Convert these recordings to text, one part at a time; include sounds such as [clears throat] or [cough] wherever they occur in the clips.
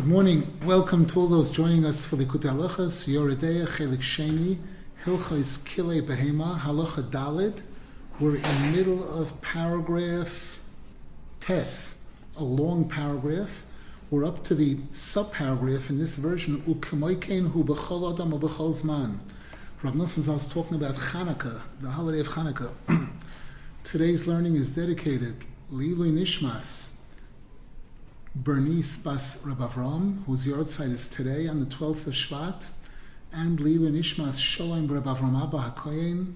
Good morning. Welcome to all those joining us for the Kutalachas, Yoreh Deah, Chelik Sheni, Hilchais Kile Behema, Halacha Dalid. We're in the middle of paragraph Tes, a long paragraph. We're up to the subparagraph in this version, Ukemoikein hu b'chol adam b'chol zman. Rav Nosson is talking about Chanukah, the holiday of Chanukah. [clears throat] Today's learning is dedicated Lilu Nishmas, Bernice Bas Rav Avram, whose yahrzeit is today on the 12th of Shvat, and Lila Nishmas Sholem Rav Avram Abba HaKoyen,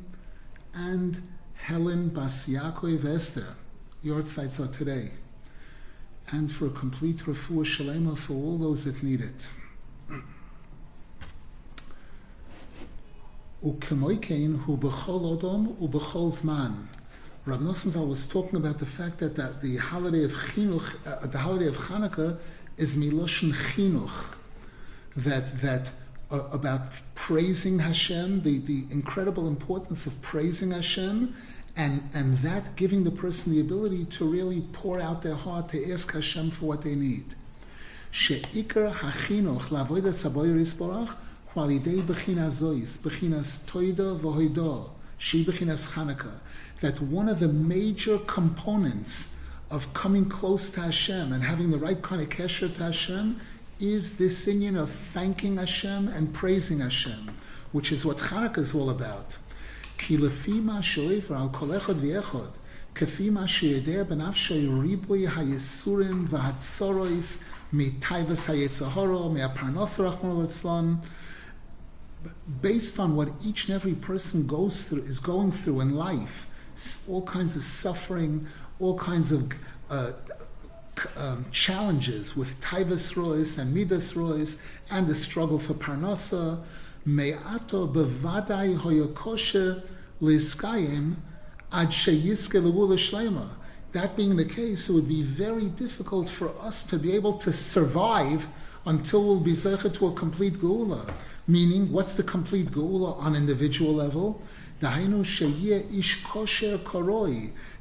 and Helen Bas Yaakov Esther. Yahrzeits are today. And for a complete refuah shalema for all those that need it. Hu b'chol odom u b'chol zman. Rav Nosson was talking about the fact that, that the holiday of Chinuch, uh, the holiday of Hanukkah, is Miloshin Chinuch, that that uh, about praising Hashem, the, the incredible importance of praising Hashem, and and that giving the person the ability to really pour out their heart to ask Hashem for what they need. Sheikar hachinuch lavoida saboyer isborach, kwalidei bechinas zois, bechinas toida v'hoida, she bechinas Hanukkah that one of the major components of coming close to Hashem and having the right kind of kesher to Hashem is this union of thanking Hashem and praising Hashem, which is what Chanukah is all about. Based on what each and every person goes through, is going through in life, all kinds of suffering, all kinds of uh, um, challenges with Taivas Rois and Midas Rois and the struggle for Parnasa, Me'ato bevadai hoyokoshe liskayim ad. That being the case, it would be very difficult for us to be able to survive until we'll be zeichet to a complete geula. Meaning, what's the complete geula on individual level? Ish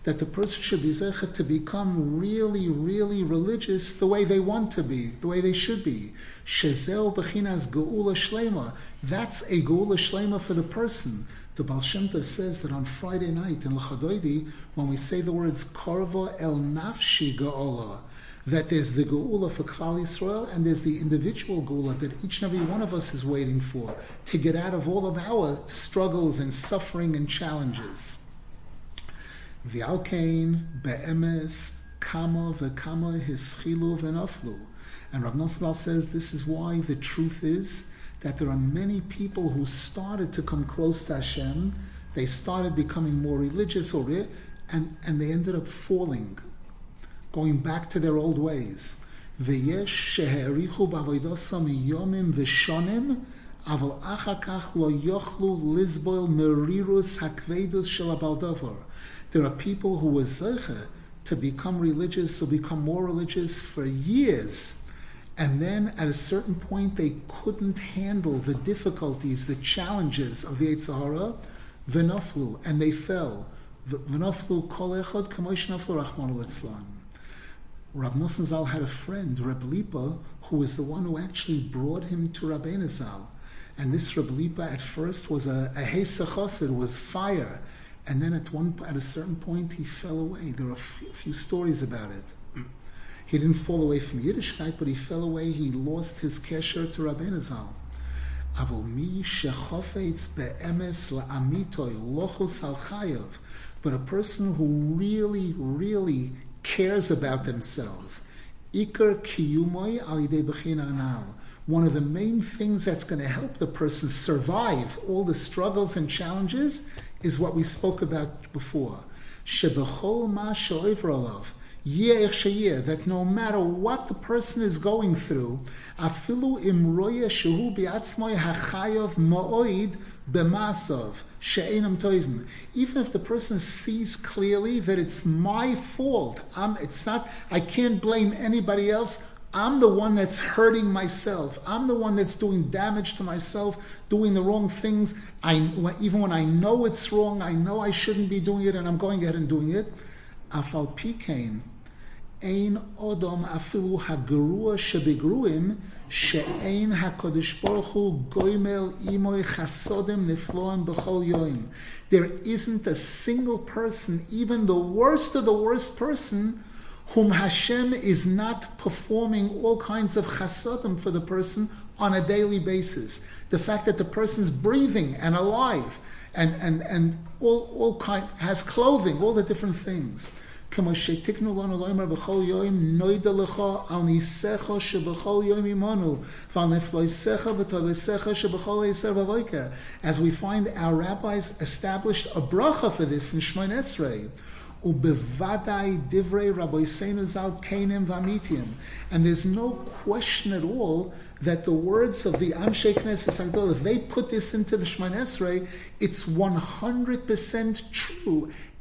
that the person should be zechet to become really, really religious the way they want to be, the way they should be. Shezel bechinas geula shlema. That's a geula shlema for the person. The Baal Shem Tov says that on Friday night in Lachadoidi, when we say the words korva el nafshi geola, that there's the geula for Klal Yisrael and there's the individual geula that each and every one of us is waiting for to get out of all of our struggles and suffering and challenges. V'alkein be'emes kama v'kama hischilu v'naflu. And Rav Nosson says this is why the truth is that there are many people who started to come close to Hashem, they started becoming more religious or and, and they ended up falling going back to their old ways. ויש שהעריכו בעבודתם יומים ושונים, אבל אחר כך לא יוכלו לסבול מרירוס הכבדוס של הבלדובר. There are people who were zeicha to become religious, to become more religious for years, and then at a certain point they couldn't handle the difficulties, the challenges of the Eitzahara, v'naflu, and they fell. V'naflu kol echad kamosh naflu rachmanu litzlan. Rab Nosson Zal had a friend, Reb Lipa, who was the one who actually brought him to Rabbeinu Zal. And this Reb Lipa at first was a, a It was fire. And then at one at a certain point he fell away. There are a few, few stories about it. He didn't fall away from Yiddishkeit, but he fell away. He lost his kesher to Rabbeinu Zal. But a person who really, really cares about themselves. Iker kiyumoy anal. One of the main things that's going to help the person survive all the struggles and challenges is what we spoke about before. Shebechol ma that no matter what the person is going through, afilu imroya shehu biatzmoy hachayov ma'oid b'masov she'enam. Even if the person sees clearly that it's my fault, I'm, it's not. I can't blame anybody else. I'm the one that's hurting myself. I'm the one that's doing damage to myself, doing the wrong things. I, even when I know it's wrong, I know I shouldn't be doing it, and I'm going ahead and doing it. Afal pikain There isn't a single person, even the worst of the worst person, whom Hashem is not performing all kinds of chasodim for the person on a daily basis. The fact that the person's breathing and alive and, and, and all, all kind, has clothing, all the different things. כמו שתקנו לנו לאמר בכל יום נוידע לך על ניסך שבכל יום עמנו ועל נפלויסך וטובסך שבכל עשר ובויקר. As we find our rabbis established a bracha for this in Shemon Esrei. ובוודאי דברי רבויסנו ז"ל כנים ואמיתיים. And there's no question at all that the words of the Anshe Knesset Agdol, if they put this into the Shemon Esrei, it's 100% true.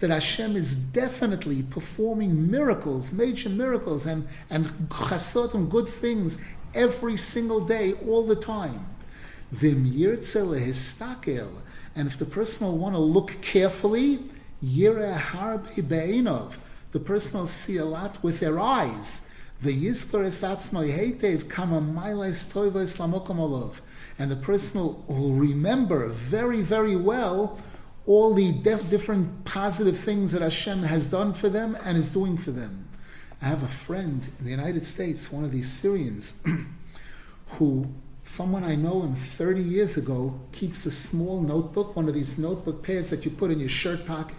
that Hashem is definitely performing miracles, major miracles, and, and chasot and good things every single day, all the time. And if the person will want to look carefully, the person will see a lot with their eyes. The Yizkor Esatzmoy Heitev Kama Mailais Toivo Islamokomolov and the person will remember very, very well all the def- different positive things that Hashem has done for them and is doing for them. I have a friend in the United States, one of these Syrians, [clears throat] who, someone I know him 30 years ago, keeps a small notebook, one of these notebook pads that you put in your shirt pocket,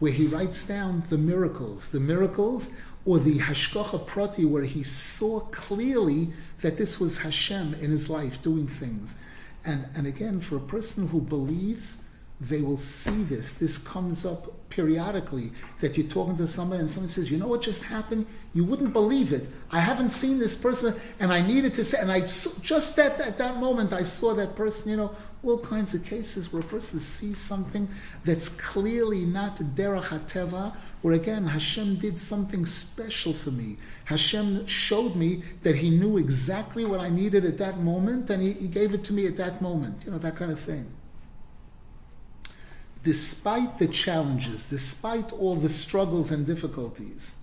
where he writes down the miracles, the miracles or the Hashgacha Prati, where he saw clearly that this was Hashem in his life doing things. And, and again, for a person who believes, they will see this. This comes up periodically that you're talking to somebody and somebody says, You know what just happened? You wouldn't believe it. I haven't seen this person and I needed to say, and I just that at that moment I saw that person, you know, all kinds of cases where a person sees something that's clearly not derech hateva, where again Hashem did something special for me. Hashem showed me that He knew exactly what I needed at that moment, and He, he gave it to me at that moment. You know that kind of thing despite the challenges, despite all the struggles and difficulties.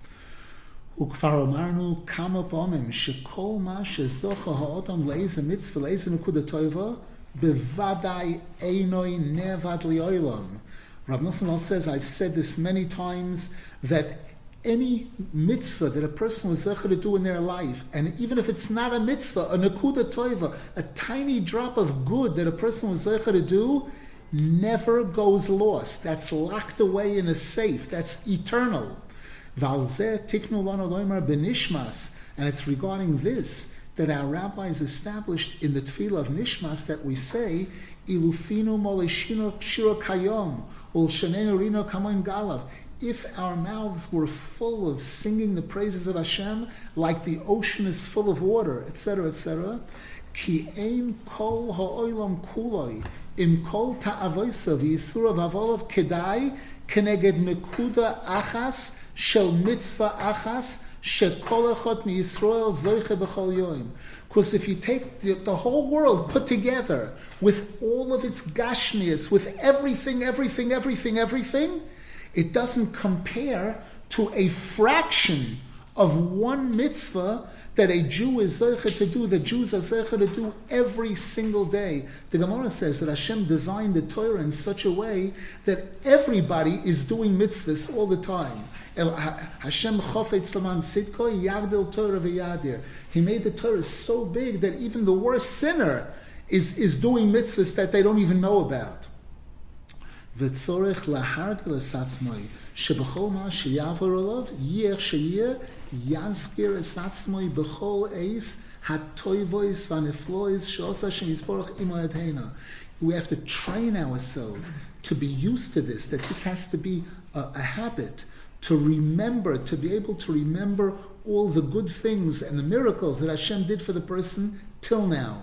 וכבר אמרנו כמה פעמים שכל מה שזוכה האדם לאיזה מצווה, לאיזה נקודה טובה, Bevadai einoi. Rav says, I've said this many times, that any mitzvah that a person was zecher to do in their life, and even if it's not a mitzvah, a nakuda toiva, a tiny drop of good that a person was zecher to do, never goes lost. That's locked away in a safe. That's eternal. Valzeh tiknu lano benishmas, and it's regarding this that our rabbis established in the tefillah of Nishmas that we say, Ilufinu moleshino shiro kayom, ulshanenu rino kamoin galav. If our mouths were full of singing the praises of Hashem, like the ocean is full of water, etc., etc., ki ein kol ha'olam kuloi, im kol ta'avoisa v'yisura v'avolov kedai keneged nekuda achas shel mitzvah achas Because if you take the, the, whole world put together with all of its gashmias, with everything, everything, everything, everything, it doesn't compare to a fraction of one mitzvah that a Jew is zeicha to do, that Jews are zeicha to do every single day. The Gemara says that Hashem designed the Torah in such a way that everybody is doing mitzvahs all the time. Hashem chofetz laman sitko yagdil Torah v'yadir. He made the Torah so big that even the worst sinner is, is doing mitzvahs that they don't even know about. וצורך להרגל את עצמו, שבכל מה שיעבור עליו, יהיה שיהיה Yazkir esatzmoi b'chol eis hatoivois vaneflois shosa shem yisborach imo We have to train ourselves to be used to this, that this has to be a, a habit, to remember, to be able to remember all the good things and the miracles that Hashem did for the person till now.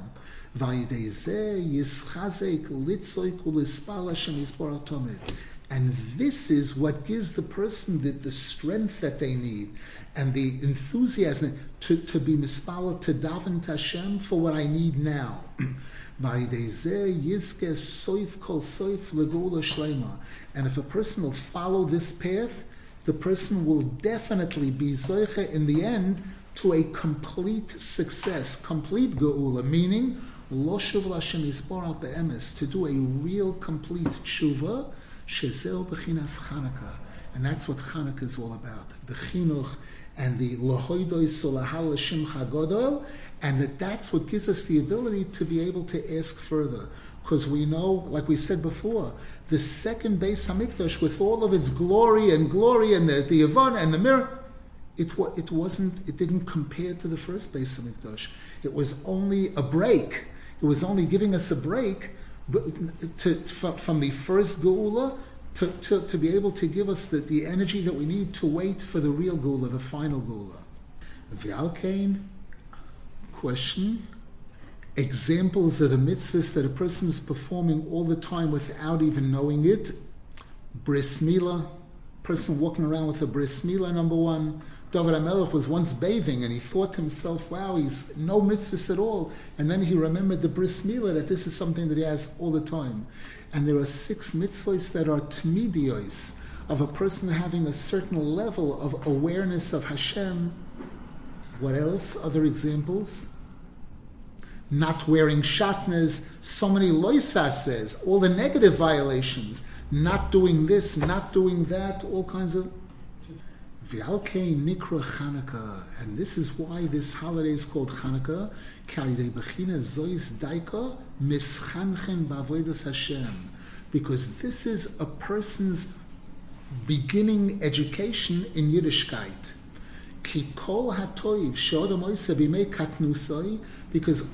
And this is what gives the person the, the strength that they need and the enthusiasm to, to be mispala, to daven to Hashem for what I need now. [clears throat] And if a person will follow this path, the person will definitely be zoiche in the end to a complete success, complete geula, meaning loshuv Hashem yisborach be'emes, to do a real complete tshuva, shezel b'chinas Chanukah. And that's what Chanukah is all about. The chinuch and the lahoidoi sulahal shimcha godol, and that that's what gives us the ability to be able to ask further. Because we know, like we said before, the second Beis Hamikdash, with all of its glory and glory and the, the Yavon and the mirror, it, it wasn't, it didn't compare to the first Beis Hamikdash. It was only a break. It was only giving us a break to, from the first Geula to, to, to be able to give us the, the energy that we need to wait for the real Geula, the final Geula. V'alkein, question, examples of the mitzvahs that a person is performing all the time without even knowing it. Bris Milah, person walking around with a bris milah, number one. David HaMelech was once bathing and he thought to himself, wow, he's no mitzvahs at all. And then he remembered the bris milah, that this is something that he has all the time. And there are six mitzvahs that are tmidios, of a person having a certain level of awareness of Hashem. What else? Other examples? Not wearing shatnez, so many loisases, all the negative violations not doing this, not doing that, all kinds of. V'alkei nikra Chanukah, and this is why this holiday is called Chanukah. Zois daika mischanchen Hashem, because this is a person's beginning education in Yiddishkeit. Because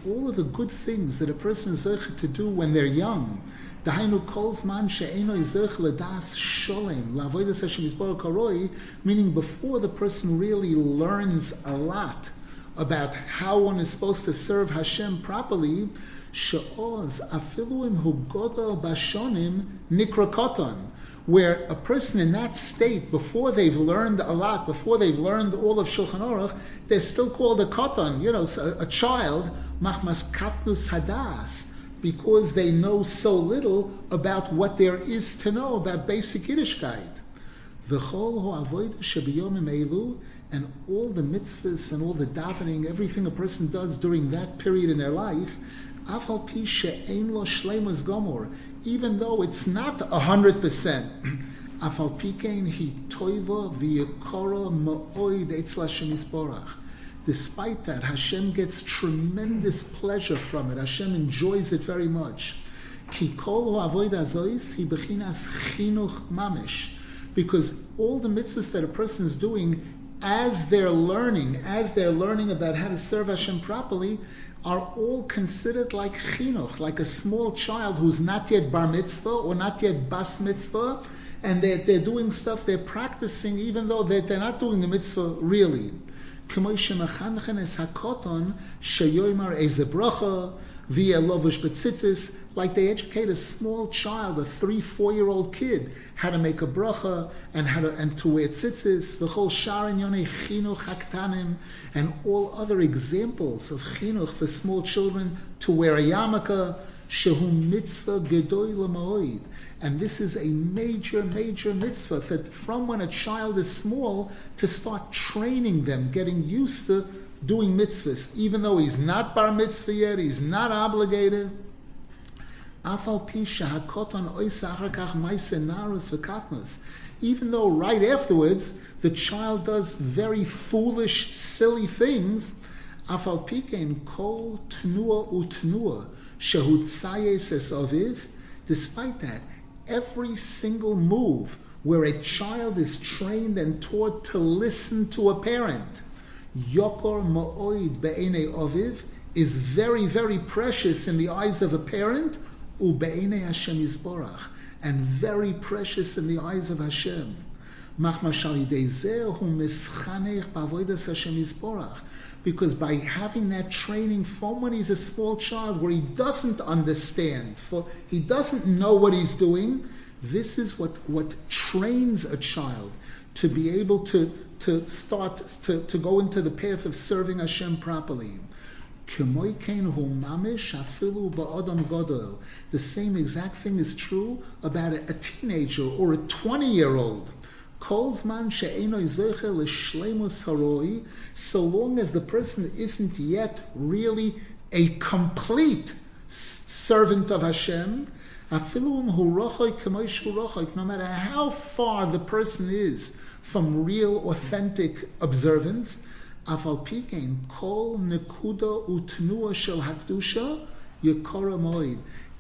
all of the good things that a person is to do when they're young, Hashem meaning before the person really learns a lot about how one is supposed to serve Hashem properly, she'oz afiluim hu godel bashonim nikra where a person in that state, before they've learned a lot, before they've learned all of Shulchan Aruch, they're still called a koton, you know, a, a child, machmas katnus hadas because they know so little about what there is to know about basic Yiddishkeit. And all the mitzvahs and all the davening, everything a person does during that period in their life, even though it's not a hundred percent. Despite that, Hashem gets tremendous pleasure from it. Hashem enjoys it very much. Because all the mitzvahs that a person is doing as they're learning, as they're learning about how to serve Hashem properly, are all considered like chinuch, like a small child who's not yet bar mitzvah or not yet bas mitzvah, and they're, they're doing stuff, they're practicing, even though they're, they're not doing the mitzvah really. כמו שמחנכן es hakoton sheyoymar eze bracha via lovush betzitzis, like they educate a small child, a three, four-year-old kid, how to make a bracha and how to and to wear tzitzis, v'chol sharon yonei chinuch haktanim, and all other examples of chinuch for small children to wear a yarmulke, shehu mitzvah gedoy l'ma'oid, and this is a major, major mitzvah that from when a child is small to start training them, getting used to doing mitzvahs, even though he's not bar mitzvah yet, he's not obligated. Even though right afterwards the child does very foolish, silly things, despite that, every single move where a child is trained and taught to listen to a parent. Yokor ma'oid be'ene oviv is very, very precious in the eyes of a parent, u'be'ene Hashem yisborach, and very precious in the eyes of Hashem. Because by having that training from when he's a small child, where he doesn't understand, for he doesn't know what he's doing, this is what, what trains a child to be able to, to start to, to go into the path of serving Hashem properly. The same exact thing is true about a, a teenager or a 20 year old. So long as the person isn't yet really a complete servant of Hashem, no matter how far the person is from real, authentic observance.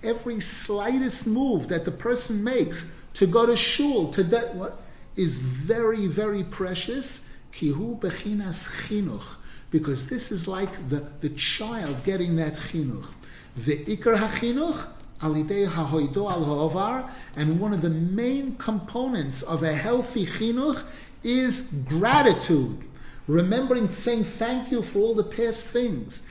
Every slightest move that the person makes to go to shul to that what is very very precious. Kihu bechinas chinuch because this is like the, the child getting that chinuch. The ikar hachinuch alidei hahoido al ha'ovar, and one of the main components of a healthy chinuch is gratitude remembering, saying thank you for all the past things.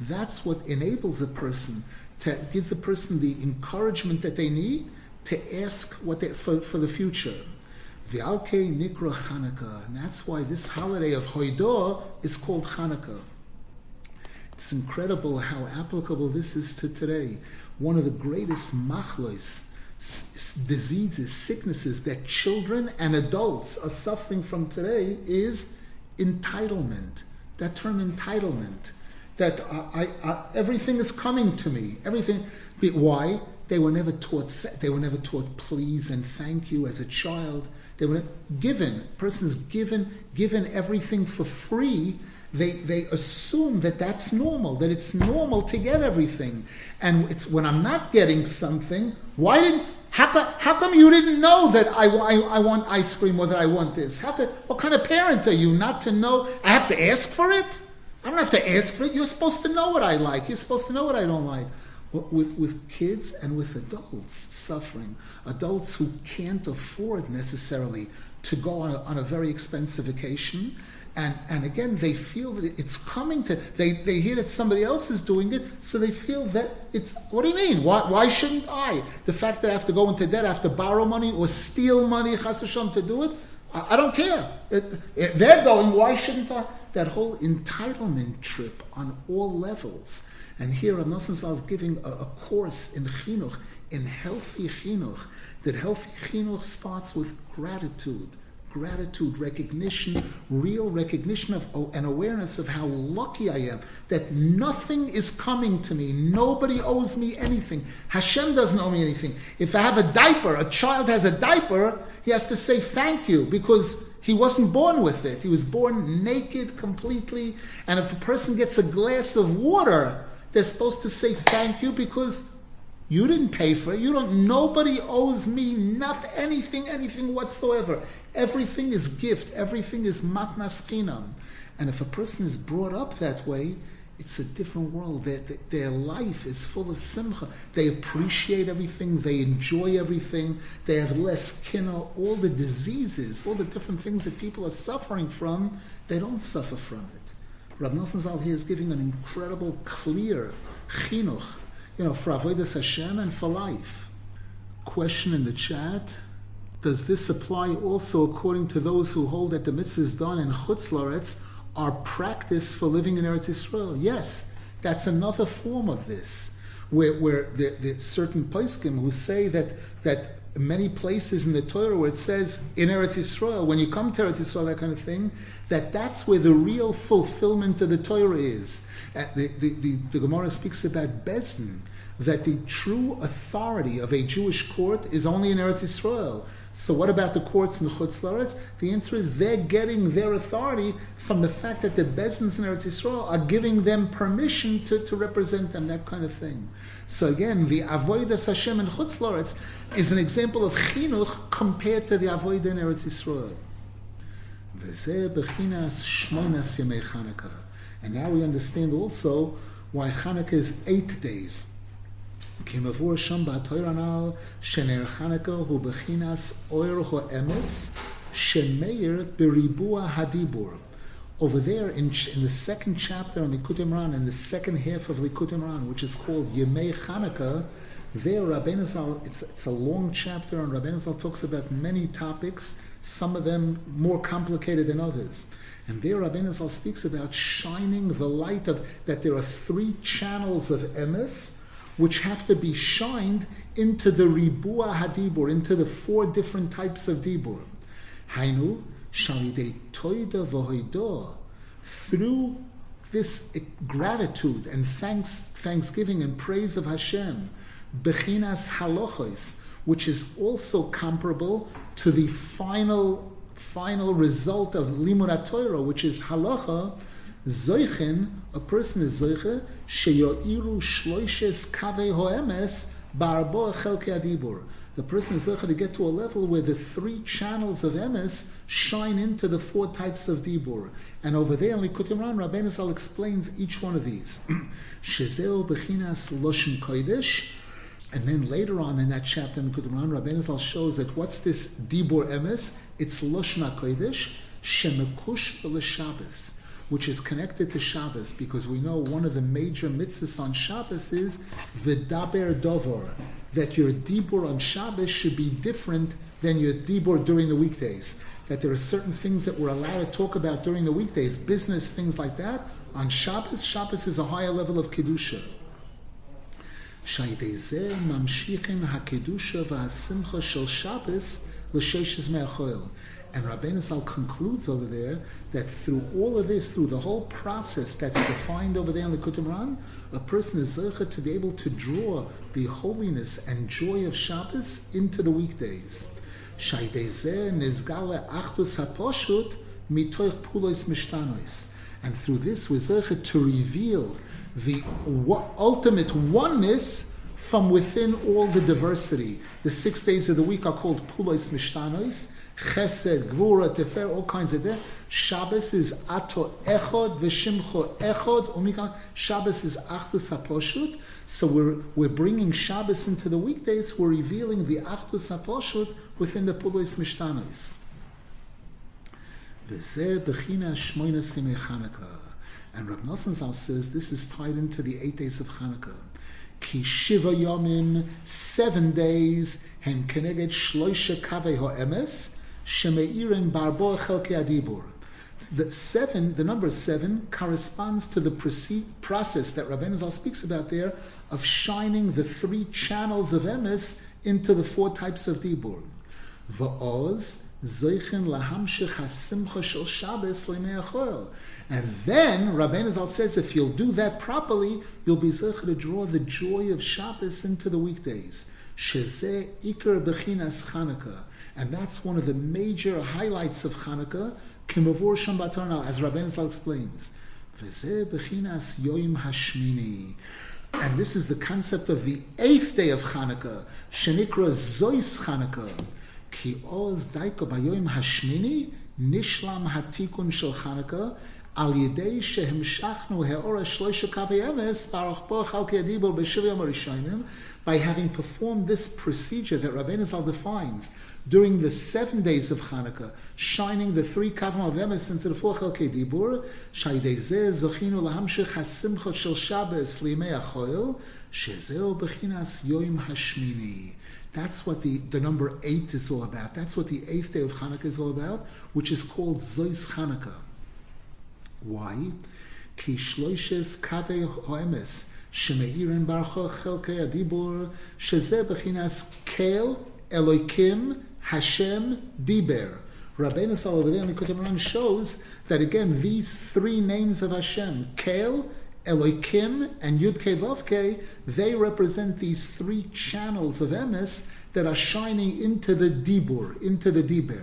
That's what enables a person to gives the person the encouragement that they need to ask what they, for, for the future. V'alke nikra Chanukah, and that's why this holiday of Hoidah is called Chanukah. It's incredible how applicable this is to today. One of the greatest machlois diseases, sicknesses that children and adults are suffering from today is entitlement. That term entitlement. That uh, I, I, everything is coming to me. Everything. Why? They were never taught. They were never taught please and thank you as a child. They were given. Persons given given everything for free they, they assume that that's normal, that it's normal to get everything. And it's when I'm not getting something, why didn't, how come, how come you didn't know that I, I, I want ice cream or that I want this? How could, what kind of parent are you not to know? I have to ask for it? I don't have to ask for it. You're supposed to know what I like. You're supposed to know what I don't like. With, with kids and with adults suffering, adults who can't afford necessarily to go on a, on a very expensive vacation, and, and again, they feel that it's coming to, they, they hear that somebody else is doing it, so they feel that it's, what do you mean? Why, why shouldn't I? The fact that I have to go into debt, I have to borrow money or steal money, chasasham, to do it, I, I don't care. It, it, they're going, why shouldn't I? That whole entitlement trip on all levels. And here, Rav is giving a, a course in chinuch, in healthy chinuch, that healthy chinuch starts with gratitude gratitude, recognition, real recognition of oh, an awareness of how lucky I am that nothing is coming to me. Nobody owes me anything. Hashem doesn't owe me anything. If I have a diaper, a child has a diaper, he has to say thank you because he wasn't born with it. He was born naked completely. And if a person gets a glass of water, they're supposed to say thank you because you didn't pay for it. You don't. Nobody owes me nothing, anything, anything whatsoever. Everything is gift. Everything is matnas chinam. And if a person is brought up that way, it's a different world. Their, their life is full of simcha. They appreciate everything. They enjoy everything. They have less kina. All the diseases, all the different things that people are suffering from, they don't suffer from it. Rab Nosson Zal is giving an incredible, clear chinuch you know, for avodas Hashem and for life. Question in the chat: Does this apply also according to those who hold that the mitzvahs done in Chutz Laretz are practice for living in Eretz Yisrael? Yes, that's another form of this, where where the, the certain poskim who say that that many places in the Torah where it says in Eretz Yisrael, when you come to Eretz Yisrael, that kind of thing, that that's where the real fulfillment of the Torah is. Uh, the, the, the, the Gemara speaks about Bezdin, that the true authority of a Jewish court is only in Eretz Yisrael. So what about the courts in Chutz Laretz? The answer is they're getting their authority from the fact that the Bezdins in Eretz Yisrael are giving them permission to, to represent them, that kind of thing. So again, the Avodah Hashem in Chutz Laretz is an example of chinuch compared to the Avodah in Eretz Yisrael. And now we understand also why Hanukkah is eight days. כמבואר שם Toiranal הנ"ל, שנר חנקה הוא בחינת אור האמס, שמאיר Over there in, in the second chapter on Likutei Moharan, in the second half of Likutei Moharan, which is called Yemei Hanukkah, there Rabbeinu Zal, it's, it's a long chapter and Rabbeinu Zal talks about many topics some of them more complicated than others. And there Rabbeinu speaks about shining the light of, that there are three channels of emes, which have to be shined into the ribua hadibur, into the four different types of dibur. Hainu, shalidei toida v'hoidah, through this gratitude and thanks, thanksgiving and praise of Hashem, bechinas halachos, which is also comparable to the final final result of limud Torah, which is halacha. Zoichin, a person is zoiche, sheyoiru shloishes kavei hoemes barbo chelke adibur the person is to get to a level where the three channels of emes shine into the four types of dibur. And over there in Likutei Moharan, Rabbeinu Zal explains each one of these. [clears throat] Shezeo bechinas loshen kodesh. And then later on in that chapter in Likutei Moharan, Rabbeinu Zal shows that what's this dibur emes? It's loshen kodesh shemekush l'shabbos which is connected to Shabbos, because we know one of the major mitzvahs on Shabbos is v'daber dovor, that your dibur on Shabbos should be different than your dibur during the weekdays. That there are certain things that we're allowed to talk about during the weekdays, business, things like that. On Shabbos, Shabbos is a higher level of kedusha. ממשיכים הקדושה והשמחה של שבת לששת מהחול. And Rabbeinu Zal concludes over there that through all of this, through the whole process that's defined over there in the Kutumran, a person is zeichet to be able to draw the holiness and joy of Shabbos into the weekdays. And through this, we're zeichet to reveal the ultimate oneness from within all the diversity. The six days of the week are called Pulois Mishtanois, Chesed, Gvura, Tefer, all kinds of that. Shabbos is Ato Echod, Veshimcho Echod, Umikon. Shabbos is Achdus HaPoshut. So we're, we're bringing Shabbos into the weekdays, we're revealing the Achdus HaPoshut within the Pulois Mishtanois. V'zeh bechina shmoina simei Chanukah. And Rav Nosson says this is tied into the eight days of Chanukah. Ki shiva yomim, seven days, hen keneged shloisha kaveh ho'emes, Shemeirin Barbo Chelke Adibur. The seven, the number seven, corresponds to the process that Rabbeinu Zal speaks about there of shining the three channels of emes into the four types of dibur. Va'oz zoichen lahamshich hasimcha shel Shabbos lemeachol. And then Rabbeinu Zal says, if you'll do that properly, you'll be zoichen to draw the joy of Shabbos into the weekdays. Shezeh ikar bechinas Chanukah. And that's one of the major highlights of Chanukah, Kimavur Shambatarna, as Rabbeinu Zal explains. bechinas yoim hashmini. And this is the concept of the eighth day of Chanukah, Shenikra Zois Chanukah. Ki oz daiko bayoim hashmini, nishlam hatikun shel Hanukkah, על ידי שהמשכנו האור השלושה קווי אמס, ברוך בו חלקי הדיבור בשבעים הראשונים, by having performed this procedure that Rabbeinu Zal defines during the seven days of Hanukkah, shining the three kavim of emes into the four chelkei dibur, shaydezeh zochinu lahamshich hasimcha shel Shabbos liyimei achoil, shezeo bechinas yoim hashmini. That's what the, the number eight is all about. That's what the eighth day of Hanukkah is all about, which is called Zois Hanukkah. Why? Ki shloishes kavei hoemes shemeirin barcho chelkei adibur shezeh bechinas kel Elokim Hashem Diber. Rabbeinu Salavadeh shows that again these three names of Hashem, Kel, Elokim, and Yud Vavke, they represent these three channels of emes that are shining into the Dibur, into the Diber.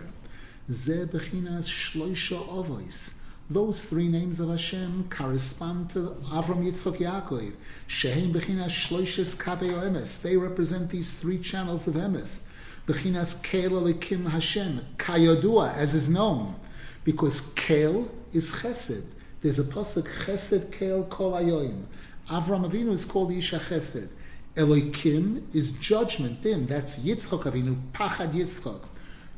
Ze bechinas shloisha avos. Those three names of Hashem correspond to Avram Yitzchak Yaakov. Shehem bechinas shloishes kavei emes. They represent these three channels of emes. Bechinas Kel Elikim Hashem, Kayodua, as is known, because Kel is Chesed. There's a pasuk Chesed Kel Kol Ayoim. Avram Avinu is called Isha Chesed. Elokim is judgment, din. That's Yitzchok Avinu, Pachad Yitzchok.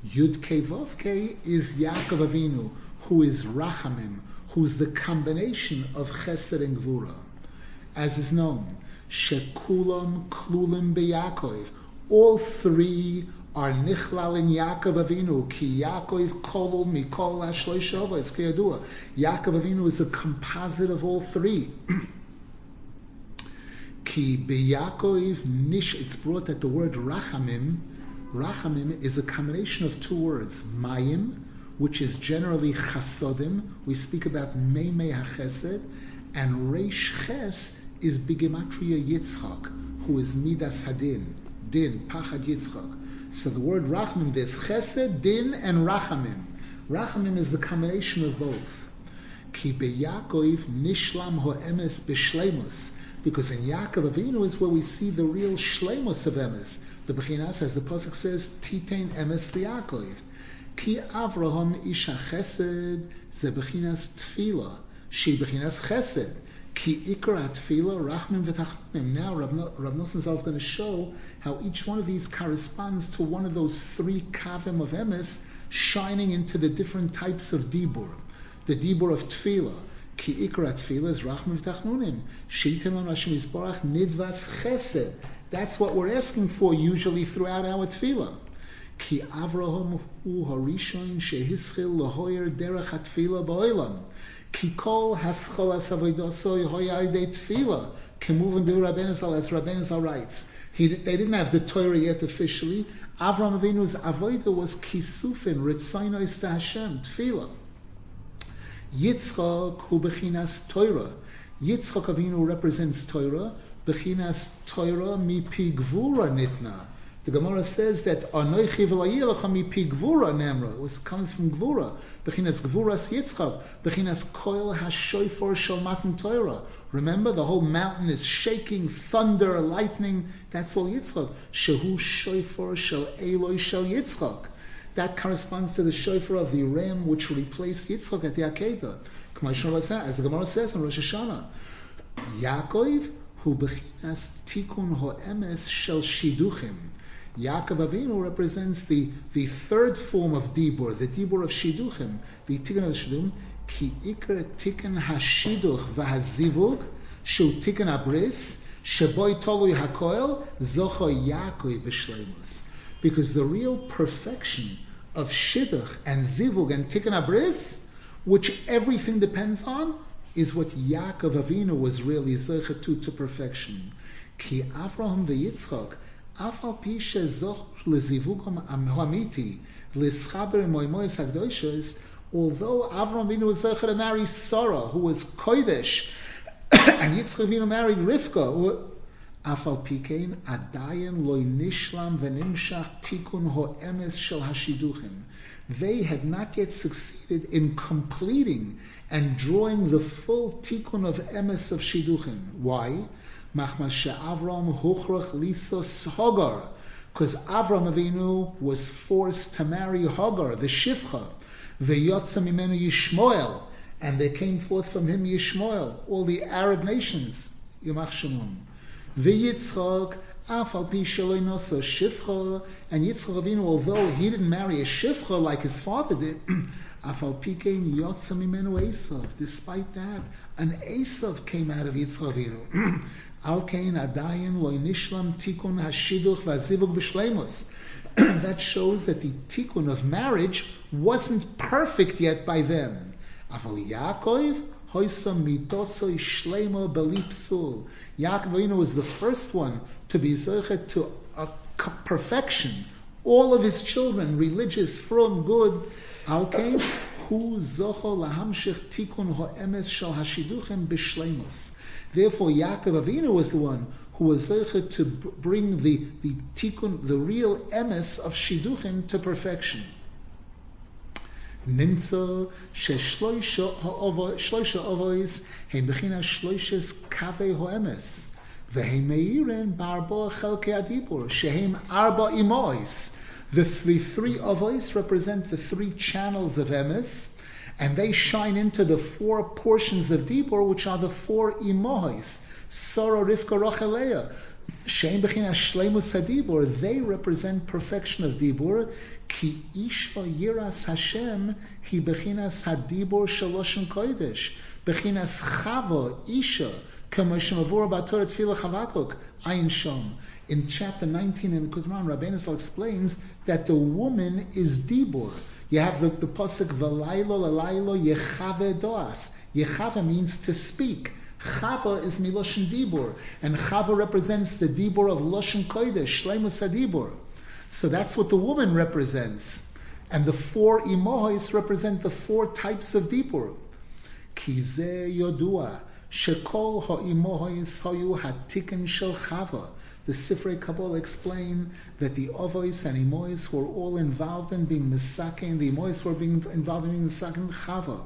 Yud Kevovke is Yaakov Avinu, who is Rachamim, who's the combination of Chesed and Gvura. As is known, Shekulam Klulim Beyakov. All three are Nichlal in Yaakov Avinu, Ki Yaakov Kolol Mikol Ashloishavos, Kiyadua. Yaakov Avinu is a composite of all three. [clears throat] Ki Beyakov Nish, it's brought that the word Rachamim, Rachamim is a combination of two words, Mayim, which is generally Chasodim, we speak about Meimei HaChesed, and Reish Ches is Bigematria Yitzchak, who is Midas Hadin, Din, Pachad Yitzchak. So the word Rachamim, there's Chesed, Din, and Rachamim. Rachamim is the combination of both. Ki Yaakov nishlam ho'emes b'shleimus. Because in Yaakov Avinu is where we see the real shleimus of emes. The Bechinas, as the Pasuk says, Titain emes b'Yaakov. Ki Avraham isha chesed ze Bechinas tefila. She Bechinas chesed. Ki ikra tefila rachmim v'tachmim. Now Rav Nosson Zal is going to show how each one of these corresponds to one of those three kavim of emes shining into the different types of dibur. The dibur of tefila. Ki ikra tefila is rachmim v'tachnunim. Sheitin lan Hashem Yisborach nidvas chesed. That's what we're asking for usually throughout our tefillah. Ki Avraham hu harishon shehischil lahoyer derech hatfila ba'olam. Ki kol haschol asavoidosoi hoyayde tefila. Kemuvan do Rabbeinu Zal, as Rabbeinu Zal writes. He, they didn't have the Torah yet officially. Avram Avinu's avoida was kisufin, ritzainois to Hashem, tefila. Yitzchak hu bechinas Torah. Yitzchak Avinu represents Torah. Bechinas Torah mi pigvura nitna. The Gemara says that Anoichi v'layilacha mi pigvura nemra. It comes from gvura. Bechinas gvuras Yitzchak. Bechinas koil hashoifor shel matan Torah. Remember, the whole mountain is shaking, thunder, lightning. That's all Yitzchak. Shehu shoifor shel Eloi shel Yitzchak. That corresponds to the shofar of the ram which replaced Yitzchak at the Akedah. As the Gemara says in Rosh Hashanah, Yaakov hu bechinas tikun ho'emes shel shiduchim. Yaakov Avinu represents the, the third form of dibur, the dibur of shiduchim, the tikkun of shiduchim, ki ikar tikkun hashiduch v'hazivug, shu tikkun abris, sheboy tolui hakoel, zocho Yaakov b'shleimus. Because the real perfection of shidduch and zivug and tikkun abris, which everything depends on, is what Yaakov Avinu was really zeichet to to perfection. Ki Avraham v'Yitzchak, afal pi shezoch lezivugam hamiti, l'schaber moimois hagdoishes, although Avraham Avinu was zeichet to marry Sarah, who was kodesh, [coughs] and Yitzchak Avinu married Rivka, who, Afal pikein adayin loy nishlam v'nimshach tikun ho'emes shel hashiduchim. They had not yet succeeded in completing and drawing the full tikkun of emes of shiduchim. Why? Machmas she'Avram huchrach Hagar. Because Avram Avinu was forced to marry Hagar, the Shifcha, v'yotza mimenu Yishmoel, and there came forth from him Yishmoel, all the Arab nations, Yomach Shemon. V'Yitzchak, pi shaloi shifcha, and Yitzchak Avinu, although he didn't marry a shifcha like his father did, [clears throat] Afal pi kein yotza mimenu Esav. Despite that, an Esav came out of Yitzchak Avinu. [clears throat] [clears throat] That shows that the tikkun of marriage wasn't perfect yet by them. Yaakov, Avinu was the first one to be zochet to a perfection. All of his children, religious, from good, al came hu zocho lahamshich tikun ho'emes shal hashiduchem b'shleimus. Therefore, Yaakov Avinu was the one who was zeichet to bring the the tikkun, the real emes of shiduchim to perfection. Nimtza sheshloisha ovois heim bechina shloishes kavei hoemes veheim meiren barbo chelke adibur shehem arba imois. The, the three ovois represent the three channels of emes. And they shine into the four portions of Dibur, which are the four imohis, Sora, Rivka, Rachel, Shem Bechinas Shlemus Hadibur, they represent perfection of Dibur. Ki Isha Yiras Hashem, He Bechinas Hadibur Shaloshin Kodesh. Bechinas Chava, Isha, Kamashimavur Bator Tfila Chavakuk, Ayin Shom. In chapter 19 in the Qur'an, Rabbeinu explains that the woman is Dibur. You have the, the pasuk V'laylo l'laylo yechave doas. Yechave means to speak. Chava is Miloshin Dibur, and Chava represents the Dibur of Loshin Kodesh, Shleimus Adibur. So that's what the woman represents. And the four imohis represent the four types of Dibur. Kize Yodua, Shekol ha'imohis hayu hatikin shel Chava. The Sifrei Kabbalah explain that the Ovois and Imois were all involved in being Misakin, the Imois were being involved in being Misakin Chava.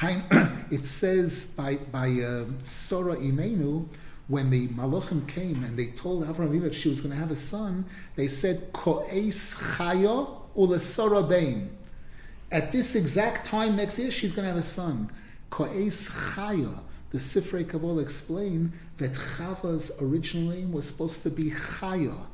[coughs] it says by by uh, Sora Imenu, when the Malachim came and they told Avram that she was going to have a son, they said Ko'es Chayo Ulasora Bain. At this exact time next year, she's going to have a son. Ko'es Chaya. The Sifrei Kabbalah explain that Chava's original name was supposed to be Chaya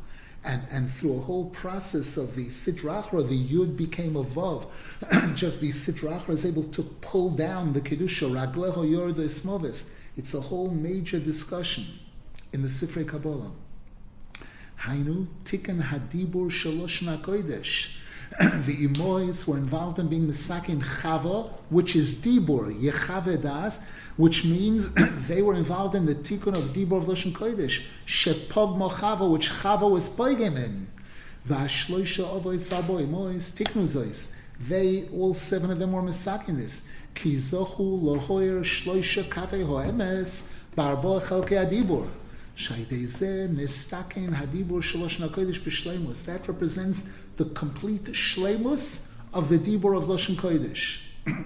and, and through a whole process of the sitrachra, the yud became a vav. [clears throat] Just the sitrachra is able to pull down the kedusha ragleho yorda ismovis. It's a whole major discussion in the Sifrei Kabbalah. Hainu tikkun hadibur shalosh nakodesh. [clears throat] the Imois were involved in being Misakin Chava, which is Dibur, Yechavedas, which means [clears throat] they were involved in the Tikkun of Dibur of Lashon Kodesh, Shepog Mochava, which Chava was Poigem in. Vashloisha Ovois Vabo Imois, Tiknuzois. They, all seven of them were Misakin this. Ki Zochu Lohoyer Shloisha Kave Hoemes, Barbo Chalke Adibur. That represents the complete shleimus of the dibur of Lashon Kodesh. [coughs]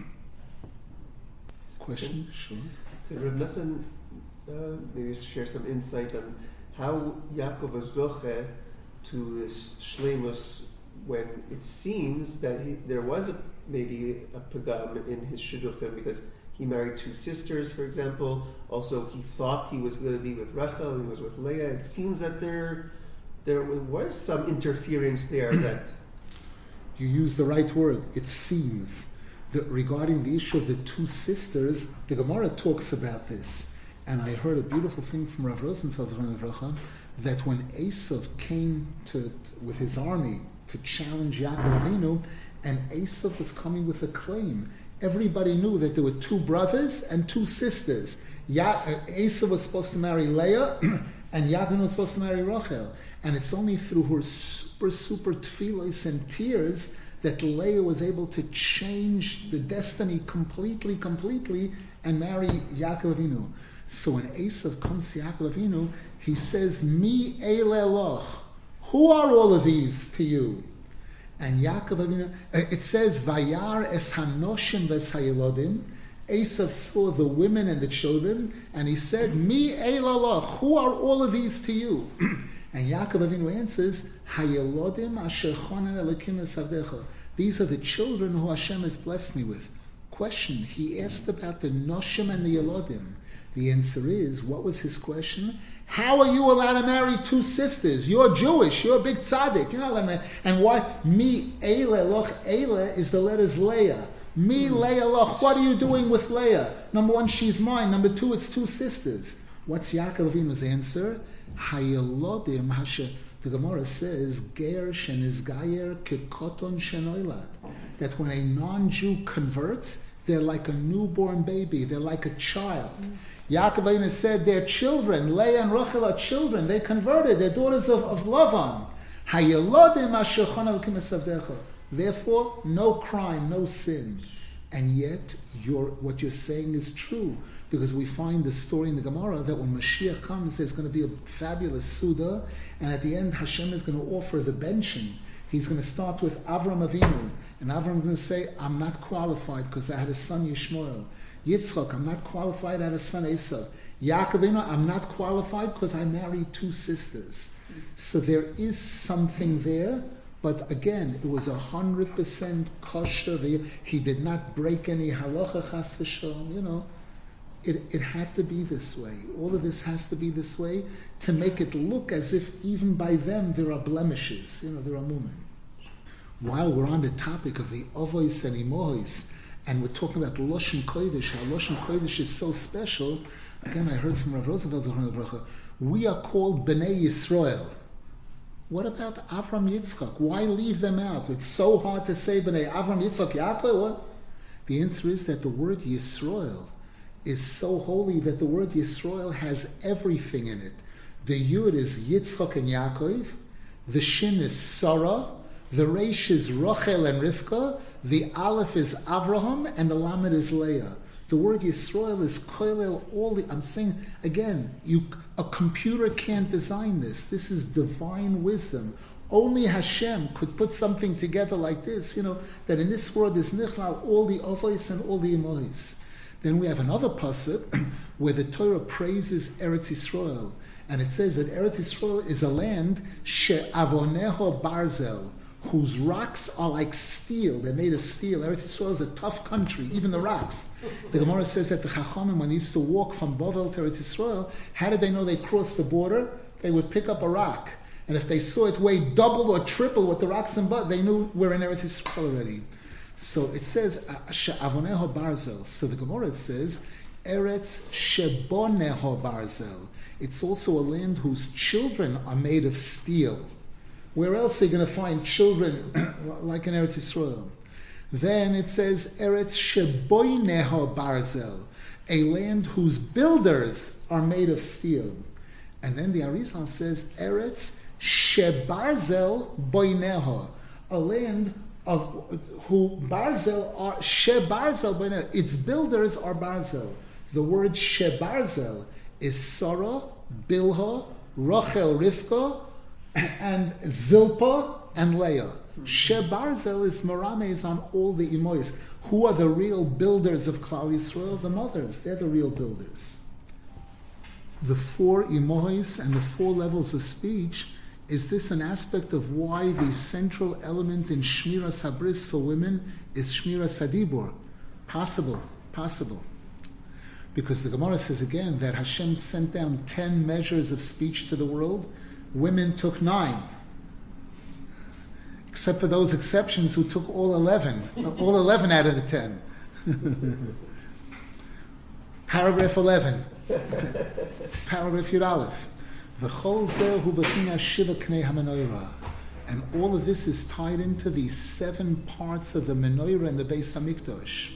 Question? Sure. Could Reb Nassan uh, maybe share some insight on how Yaakov zoche to this shleimus when it seems that he, there was a, maybe a pagam in his shidduchim because he married two sisters, for example. Also, he thought he was going to be with Rachel, he was with Leah. It seems that there, there was some interference there that. [clears throat] You use the right word. It seems that regarding the issue of the two sisters, the Gemara talks about this. And I heard a beautiful thing from Rav Rosenfeld that when Esav came to, with his army to challenge Yaakov Avinu, and Esav was coming with a claim everybody knew that there were two brothers and two sisters. Ya- uh, Asa was supposed to marry Leah, [clears throat] and Yaakov was supposed to marry Rachel. And it's only through her super, super tefillos and tears that Leah was able to change the destiny completely, completely, and marry Yaakov Avinu. So when Esav comes to Yaakov Avinu, he says, "Mi eile Who are all of these to you? And Yaakov Avinu, uh, it says, Vayar es hanoshim ves hayelodim. Esav saw the women and the children, and he said, Mi elalach, who are all of these to you? [clears throat] and Yaakov Avinu answers, Hayelodim asher chonen elikim esavdecha. These are the children who Hashem has blessed me with. Question, he asked about the noshim and the yelodim. The answer is, what was his question? How are you allowed to marry two sisters? You're Jewish. You're a big tzaddik. You're not allowed to marry. And why? Me, Eile, Loch, Eile is the letters Leah. Me, mm. Leah, Loch. What are you doing with Leah? Number one, she's mine. Number two, it's two sisters. What's Yaakov Avinu's answer? Hayelodim Hashem. The Gemara says, Ger shenizgayer kekoton shenoilat. That when a non-Jew converts, they're like a newborn baby. They're like a child. Mm. Yaakov said their children, Leah and Rachel are children. They converted. They're daughters of, of Lavan. Therefore, no crime, no sin. And yet, what you're saying is true. Because we find the story in the Gemara that when Mashiach comes, there's going to be a fabulous Suda, and at the end, Hashem is going to offer the benching. He's going to start with Avram Avinu, and Avram is going to say, I'm not qualified because I had a son Yishmael. Yitzchak, I'm not qualified. I had a son Esau. Yaakov, I'm not qualified because I married two sisters. So there is something there But again, it was a hundred percent kosher. He did not break any halacha chas v'shalom. You know, it, it had to be this way. All of this has to be this way to make it look as if even by them there are blemishes. You know, there are mumen. While we're on the topic of the ovois and imois, and we're talking about Loshen Kodesh, how Loshen Kodesh is so special. Again, I heard from Rav Rosenfeld, we are called Bnei Yisrael. What about Avram Yitzchak? Why leave them out? It's so hard to say Bnei Avram Yitzchak Yaakov. The answer is that the word Yisrael is so holy that the word Yisrael has everything in it. The Yud is Yitzchak and Yaakov. The Shin is Sarah. The Resh is Rachel and Rivka. The Aleph is Avraham, and the Lamed is Leah. The word Yisrael is koilel all the. I'm saying again, you a computer can't design this. This is divine wisdom. Only Hashem could put something together like this. You know that in this world is nichlal all the avos and all the emois. Then we have another pasuk [clears throat] where the Torah praises Eretz Yisrael, and it says that Eretz Yisrael is a land she'avoneho barzel whose rocks are like steel. They're made of steel. Eretz Yisrael is a tough country, even the rocks. The Gemara says that the Chachamim, when they used to walk from Bavel to Eretz Yisrael, how did they know they crossed the border? They would pick up a rock. And if they saw it weigh double or triple what the rocks in Bavel, they knew we're in Eretz Yisrael already. So it says, She'avoneho barzel. So the Gemara says, Eretz Sheboneho barzel. It's also a land whose children are made of steel. Where else are you going to find children [clears throat] like in Eretz Yisrael? Then it says Eretz Sheboineho Barzel, a land whose builders are made of steel. And then the Arizal says Eretz Shebarzel Boineho, a land of who Barzel are Shebarzel Boineho. Its builders are Barzel. The word Shebarzel is Sarah, Bilha, Rachel, Rivka, and Zilpa and Leah. Shebarzel is Marames on all the Imois. Who are the real builders of Klal Yisrael? The mothers. They're the real builders. The four Imois and the four levels of speech, is this an aspect of why the central element in Shmira Sabris for women is Shmira Sadibor? Possible, possible. Because the Gemara says again that Hashem sent down ten measures of speech to the world women took nine. Except for those exceptions who took all 11, [laughs] all 11 out of the 10. [laughs] Paragraph 11. [laughs] Paragraph Yud Aleph. And all of this is tied into the seven parts of the menorah and the Beis Hamikdash.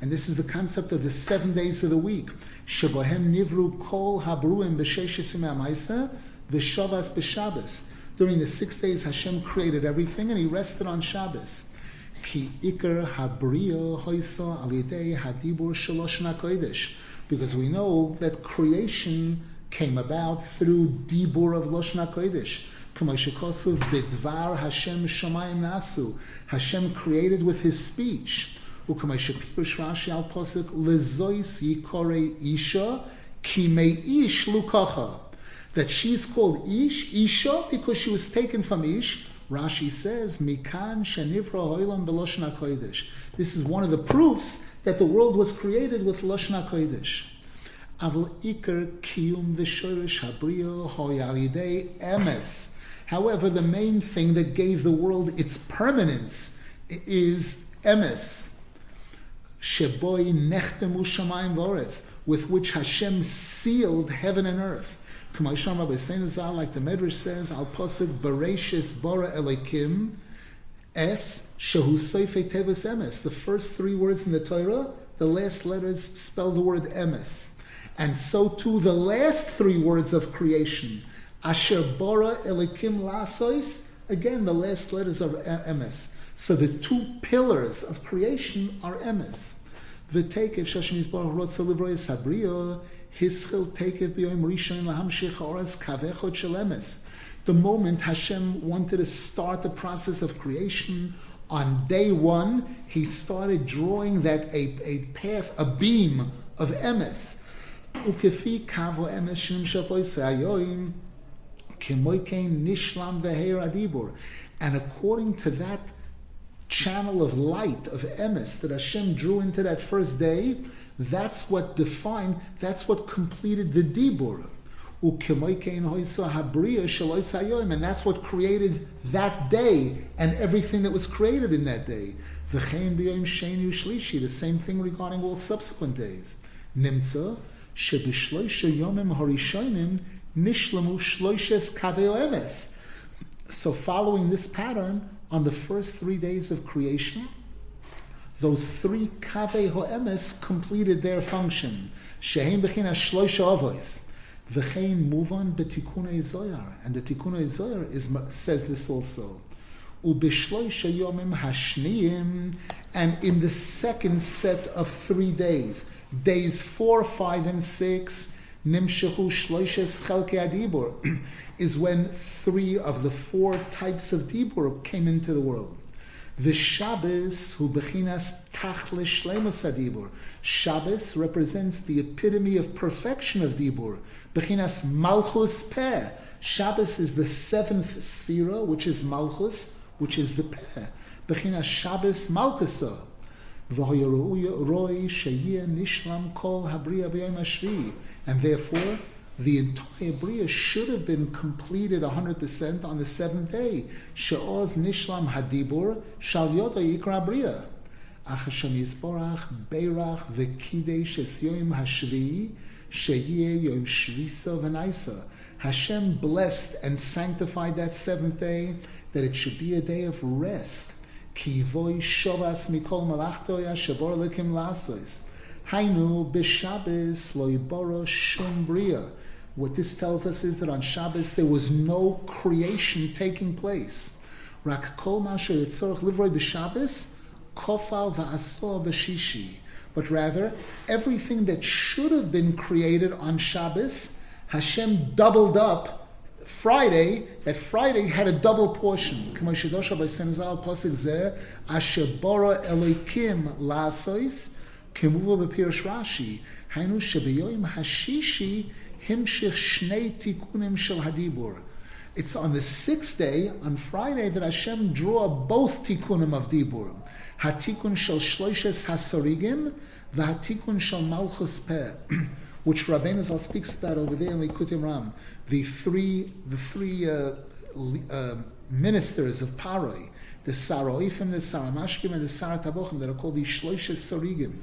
And this is the concept of the seven days of the week. Nivru kol habruim b'Shabbos. During the six days, Hashem created everything, and He rested on Shabbos. Ki ikar habriya hoisa alidei hadibur shalosh kodesh. Because we know that creation came about through dibur of Loshna Kodesh. Bidvar Hashem Shamayim Nasu. Hashem created with His speech. Isha kimei ish lukacha. That she's called ish isha because she was taken from ish. Rashi says mikan shenivra hoilam beloshna kodesh. This is one of the proofs that the world was created with loshna kodesh. Avol iker kiyum emes. However, the main thing that gave the world its permanence is emes, Sheboy nechtemu shamayim voretz, with which Hashem sealed heaven and earth. K'maysham Rabbi like the Medrash says, al posuk bereshis bora elikim, es shehu tevis emes. The first three words in the Torah, the last letters spell the word emes. And so too the last three words of creation, asher bora elikim lasois, again the last letters of emes. So the two pillars of creation are emes. V'tekev shashim yizbarach rotza livroy sabriya, hischil tekev b'yoim rishon lahamshich oras kavechot shel emes. The moment Hashem wanted to start the process of creation, on day one, he started drawing that a, a path, a beam of emes. And according to that channel of light, of emes, that Hashem drew into that first day, that's what defined, that's what completed the dibur. And that's what created that day and everything that was created in that day. The same thing regarding all subsequent days. So following this pattern, on the first three days of creation, those three kaveh ho'emes completed their function. Shehem shloisha. V'chein move on b'tikunei zoyar. And the tikunei zoyar is, says this also. Ubishloisha yomim hashniyim. And in the second set of three days, days four, five, and six, nimshehu shloishes adibur, [clears throat] is when three of the four types of dibur came into the world. The Shabbos, who bechinas tachle shlemus adibur. Shabbos represents the epitome of perfection of dibur. Bechinas malchus peh. Shabbos is the seventh sphera, which is malchus, which is the peh. Bechinas Shabbos malchusa. nishlam kol habriya And therefore, the entire Bria should have been completed 100% on the seventh day. She'oz nishlam hadibur shal yikra Bria. Es yoim hashvi sheyeh yom shvisa v'naisa. Hashem blessed and sanctified that seventh day that it should be a day of rest. Ki voy shovas mikol malachto ya shabor lekim lasos. Hainu b'Shabbos lo yiboro shum bria. What this tells us is that on Shabbos there was no creation taking place. Rak kol masher yitzorach livroi b'Shabbos kofal va'asor b'shishi. But rather, everything that should have been created on Shabbos, Hashem doubled up Friday, that Friday had a double portion. It's on the sixth day, on Friday, that Hashem drew up both tikunim of Dibur. Hatikun shel shloishes hasorigim, v'hatikun shel malchus peh, [clears throat] which Rabbeinu Zal speaks about over there in Likutei Moharan. The three, the three uh, uh, ministers of Paroi, the Saroifim, the Saramashkim, and the Saratabochim, that are called the shloishes sorigim.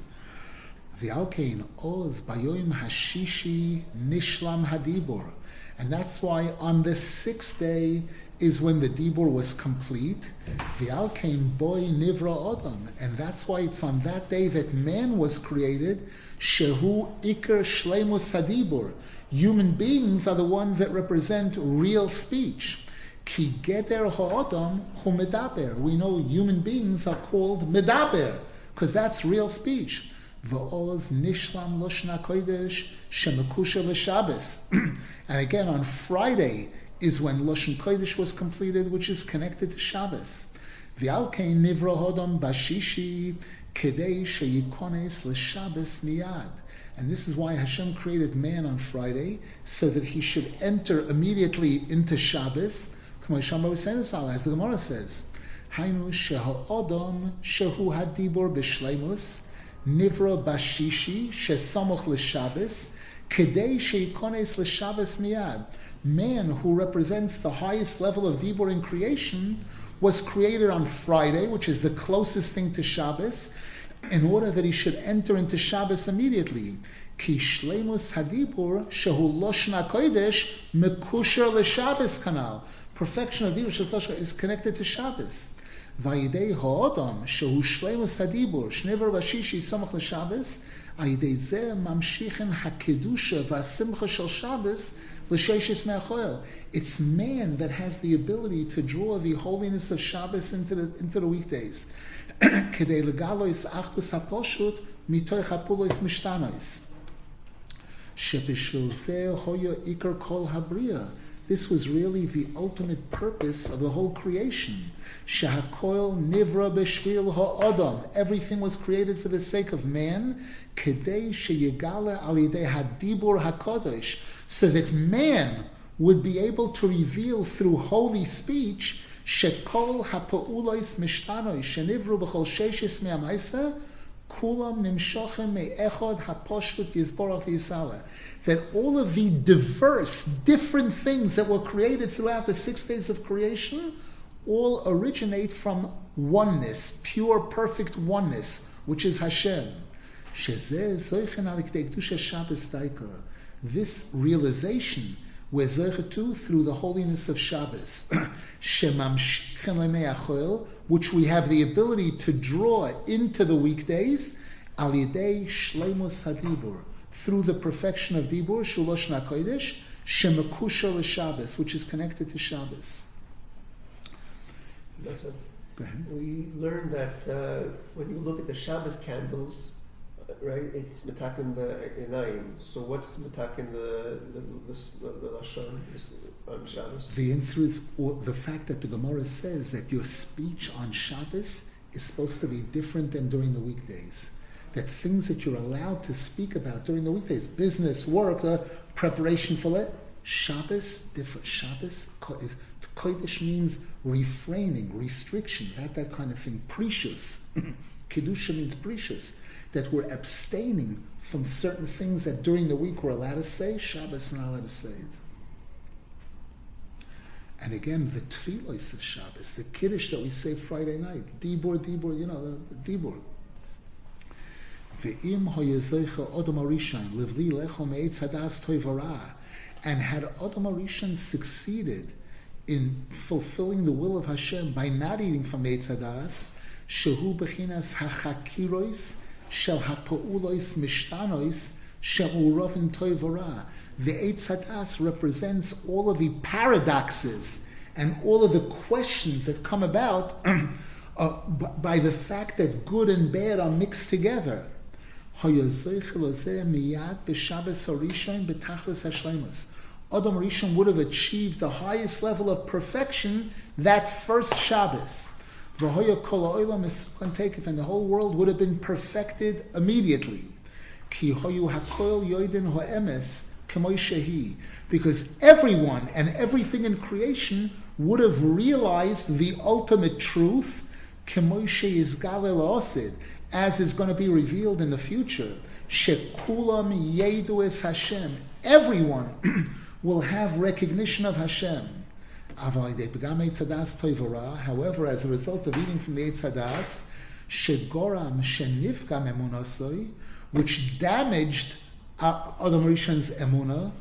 V'alkein oz bayoim hashishi nishlam hadibur. And that's why on the sixth day is when the dibur was complete. V'alkein boy nivra adam. And that's why it's on that day that man was created. Shehu ikar shlemus hadibur. Human beings are the ones that represent real speech. Ki geter ha'adam hu medaber. We know human beings are called medaber, because that's real speech. Va'oz nishlam loshna kodesh shemakusha l'shabbos. [clears throat] And again, on Friday is when Loshen Kodesh was completed, which is connected to Shabbos. V'alkein nivra hodam bashishi kedei sheyikones l'shabbos miyad. And this is why Hashem created man on Friday, so that he should enter immediately into Shabbos, as the Gemara says. Hainu sheha'odom shehu hadibor b'shleimus, nivra bashishi shesamoch l'shabbos, kedei sheikones l'shabbos miyad Man who represents the highest level of dibur in creation was created on Friday, which is the closest thing to Shabbos, in order that he should enter into Shabbos immediately. Ki shlemus hadibur shehu loshna kodesh mekusher l'Shabbos kanal. Perfection of dibur is connected to Shabbos. Vayidei ha'odam shehu shlemus hadibur shnever vashishi samach l'Shabbos הידי זה ממשיכן הקדושה והשמחה של שבס l'sheishis me'achoel. It's man that has the ability to draw the holiness of Shabbos into the, into the weekdays. כדי לגלויס אחדוס הפושוט מתוך הפולויס משתנויס. שבשביל זה הויה עיקר כל הבריאה. This was really the ultimate purpose of the whole creation. Shahakoil nivra b'shvil ha'adam. Everything was created for the sake of man. Kedei sheyegale al hadibur hakodesh. So that man would be able to reveal through holy speech shekol hapa'ulois mishtanois shenivru b'chol sheshis me'amaisa kulam yizborach. That all of the diverse, different things that were created throughout the six days of creation all originate from oneness, pure, perfect oneness, which is Hashem. This realization we're through the holiness of Shabbos, [clears throat] which we have the ability to draw into the weekdays, al yedei shleimus hadibur, through the perfection of dibur, shulosh nakodesh, shemakusha Shabbos, which is connected to Shabbos. We learned that uh, when you look at the Shabbos candles, right? It's metakin the inayim. So what's metakin the the the, the, lashon on Shabbos? The answer is the fact that the Gemara says that your speech on Shabbos is supposed to be different than during the weekdays. That things that you're allowed to speak about during the weekdays, business, work, uh, preparation for it, Shabbos different. Shabbos is kodesh means refraining, restriction, that that kind of thing. Precious, [coughs] kedusha means precious that we're abstaining from certain things that during the week we're allowed to say, Shabbos we're not allowed to say it. And again, the tefillos of Shabbos, the kiddush that we say Friday night, dibur, dibur, you know, dibur. Ve'im hoyezoicha odom arishan livli lecho me'etz hadas toivara. And had Odom Arishan succeeded in fulfilling the will of Hashem by not eating from Eitz Hadas, shehu bechinas hachakirois shel ha'pa'ulois mishtanois shel urovin toivora. The Eitz Hadas represents all of the paradoxes and all of the questions that come about [clears throat] uh, by the fact that good and bad are mixed together. Adam Rishon would have achieved the highest level of perfection that first Shabbos and the whole world would have been perfected immediately. Because everyone and everything in creation would have realized the ultimate truth, as is going to be revealed in the future. Everyone [clears throat] will have recognition of Hashem. However, as a result of eating from the Eitz Hadas, shegoram shenifgam emunasoi, which damaged Adam Rishon's emuna,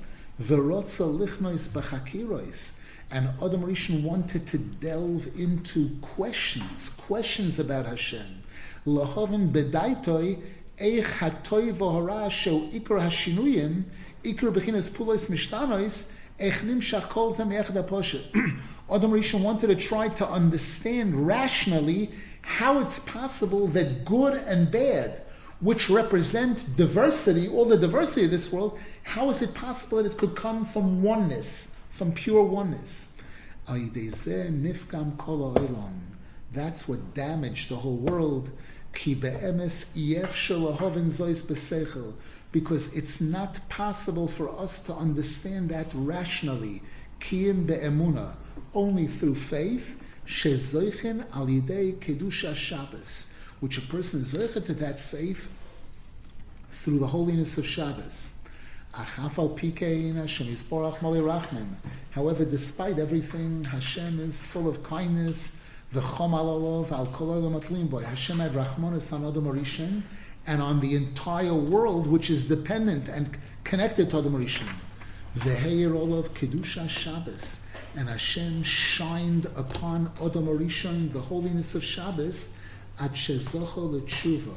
verotza lichnois b'chakirois, and Adam Rishon wanted to delve into questions, questions about Hashem. Lahovin bedaitoi eich hatoi v'hora shel ikra hashinuyim, ikra b'chinas pulois mishtanois, [clears throat] Adam Rishon wanted to try to understand rationally how it's possible that good and bad, which represent diversity, all the diversity of this world, how is it possible that it could come from oneness, from pure oneness? That's what damaged the whole world. Because it's not possible for us to understand that rationally. Only through faith, shezoichen al kedusha Shabbos, which a person is to that faith through the holiness of Shabbos. However, despite everything, Hashem is full of kindness. Hashem had Rachmanis on and on the entire world, which is dependent and connected to Adam Rishon. Ve'heir olav kedusha Shabbos, and Hashem shined upon Adam the holiness of Shabbos shezocho letshuva,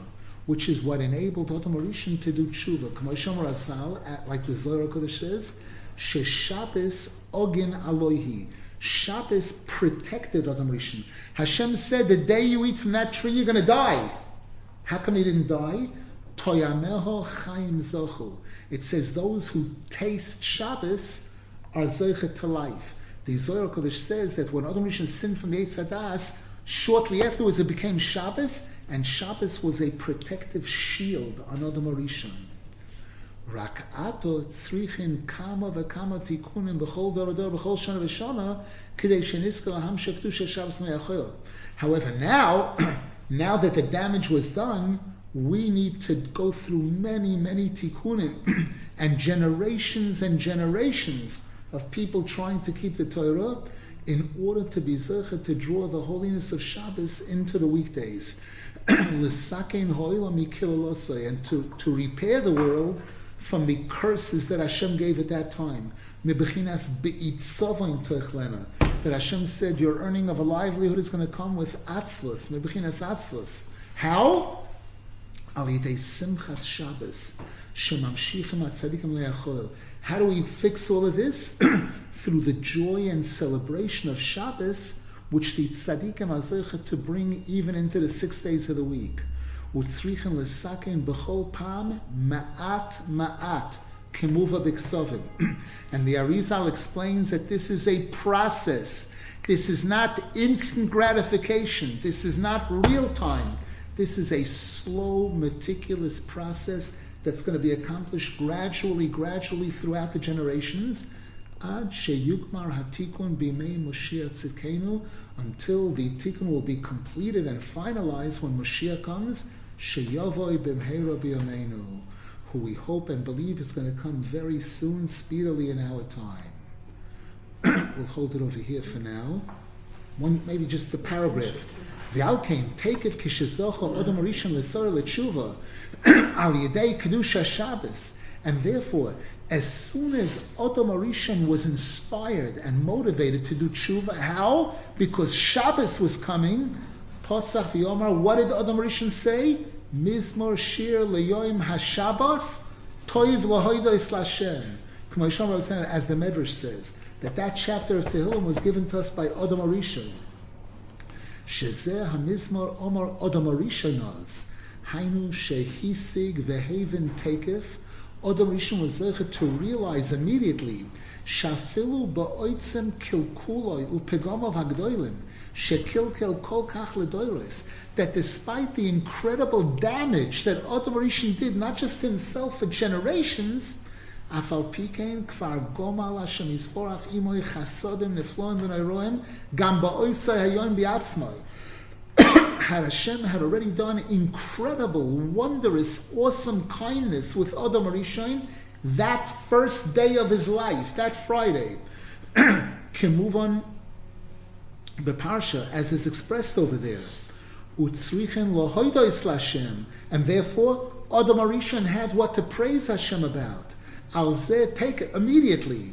which is what enabled Adam Rishon to do tshuva. K'mosham Rasal, like the Zohar Kodesh says, sheShabbos ogin alohi. Shabbos protected Adam Rishon. Hashem said, the day you eat from that tree, you're going to die. How come he didn't die? Toyameho chaim zochu. It says those who taste Shabbos are zeichet to life. The Zohar Kodesh says that when Adam Rishon sinned from the Eitz Hadas, shortly afterwards it became Shabbos, and Shabbos was a protective shield on Adam Rishon. רק עתו צריכים כמה וכמה תיקונים בכל דור ודור, בכל שנה ושנה, כדי שנזכר להמשך קדושה שבס מייחל. However, now, [clears throat] now that the damage was done, we need to go through many, many tikkunim [clears throat] and generations and generations of people trying to keep the Torah in order to be zecher to draw the holiness of Shabbos into the weekdays. [clears throat] and to, to repair the world from the curses that Hashem gave at that time. That Hashem said your earning of a livelihood is going to come with mebechinas atzvus. How? How do we fix all of this? [clears throat] Through the joy and celebration of Shabbos, which the tzaddikim are to bring even into the six days of the week. וצריכים לסכן [clears throat] בכל פעם מעט מעט כמובא בכסובים. And the Arizal explains that this is a process. This is not instant gratification. This is not real time. This is a slow, meticulous process that's going to be accomplished gradually, gradually throughout the generations. Ad sheyukmar hatikun bimei Moshiach tzidkenu, until the tikkun will be completed and finalized when Moshiach comes, sheyavoy b'mheira b'yameinu, who we hope and believe is going to come very soon, speedily in our time. [coughs] we'll hold it over here for now. One, maybe just the paragraph. V'alkein takef kishezocha odom rishon l'sor l'tshuva [coughs] al yedei kedusha Shabbos, and therefore as soon as Odom Arishon was inspired and motivated to do tshuva, how? Because Shabbos was coming. Pasach v'Yomar. What did Odom Arishon say? Mizmor shir leyoim hashabbos toiv lahoidos lashem. As the Medrash says, that that chapter of Tehillim was given to us by Odom Arishon. Shezeh hamizmor omar Odom Arishonos. Hainu shehisig vehaven tekef. Rishon was to realize immediately that despite the incredible damage that Rishon did, not just himself for generations, afal pikein kvar gomal Hashem yisborach imoy chasodim nefloim v'nayroim gam ba'oisai hayon bi'atzmoi had Hashem had already done incredible, wondrous, awesome kindness with Adam Arishain that first day of his life, that Friday, [clears throat] can move on the parsha as is expressed over there. And therefore, Adam Arishan had what to praise Hashem about. Al take it immediately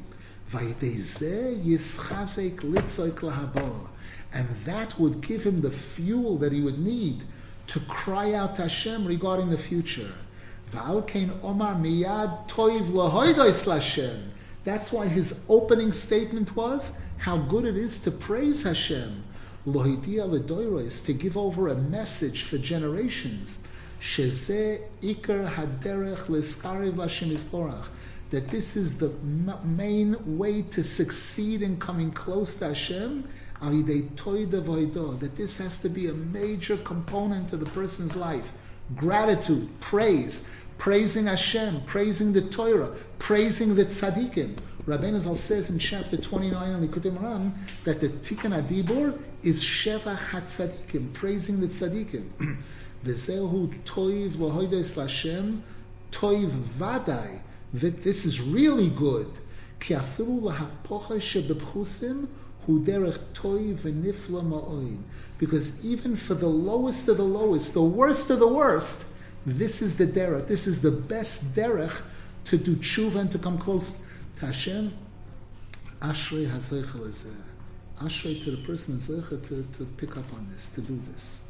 and that would give him the fuel that he would need to cry out to Hashem regarding the future. That's why his opening statement was how good it is to praise Hashem. to give over a message for generations. That this is the main way to succeed in coming close to Hashem that this has to be a major component of the person's life. Gratitude, praise, praising Hashem, praising the Torah, praising the tzaddikim. Rabbeinu Zal says in chapter 29 on Likutei Moharan that the Tikkun Adibur is Shevach HaTzadikim, praising the tzaddikim. [clears throat] V'zehu toiv lohoides Lashem, toiv vadai, that this is really good. Ki afilu lahapocha shebebchusim, because even for the lowest of the lowest, the worst of the worst, this is the derech. This is the best derech to do tshuva and to come close to Hashem. Ashrei hazeichel Ashrei to the person hazeichel to, to pick up on this, to do this.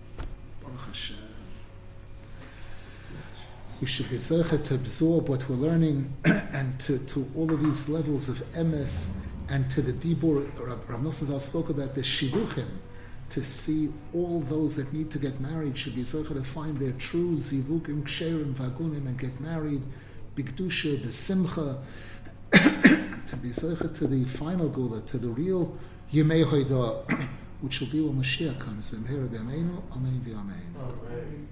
Baruch Hashem. We should be zeicha to absorb what we're learning [clears throat] and to, to all of these levels of emes and to the Dibur, Rav Nosson Zal spoke about the Shiduchim, to see all those that need to get married should be able to find their true Zivukim, Ksherim, Vagunim, and get married, Bigdusha, Besimcha, [coughs] to be able to the final Gula, to the real Yemei Hoida, [coughs] which will be when Mashiach comes. Amen, Amen.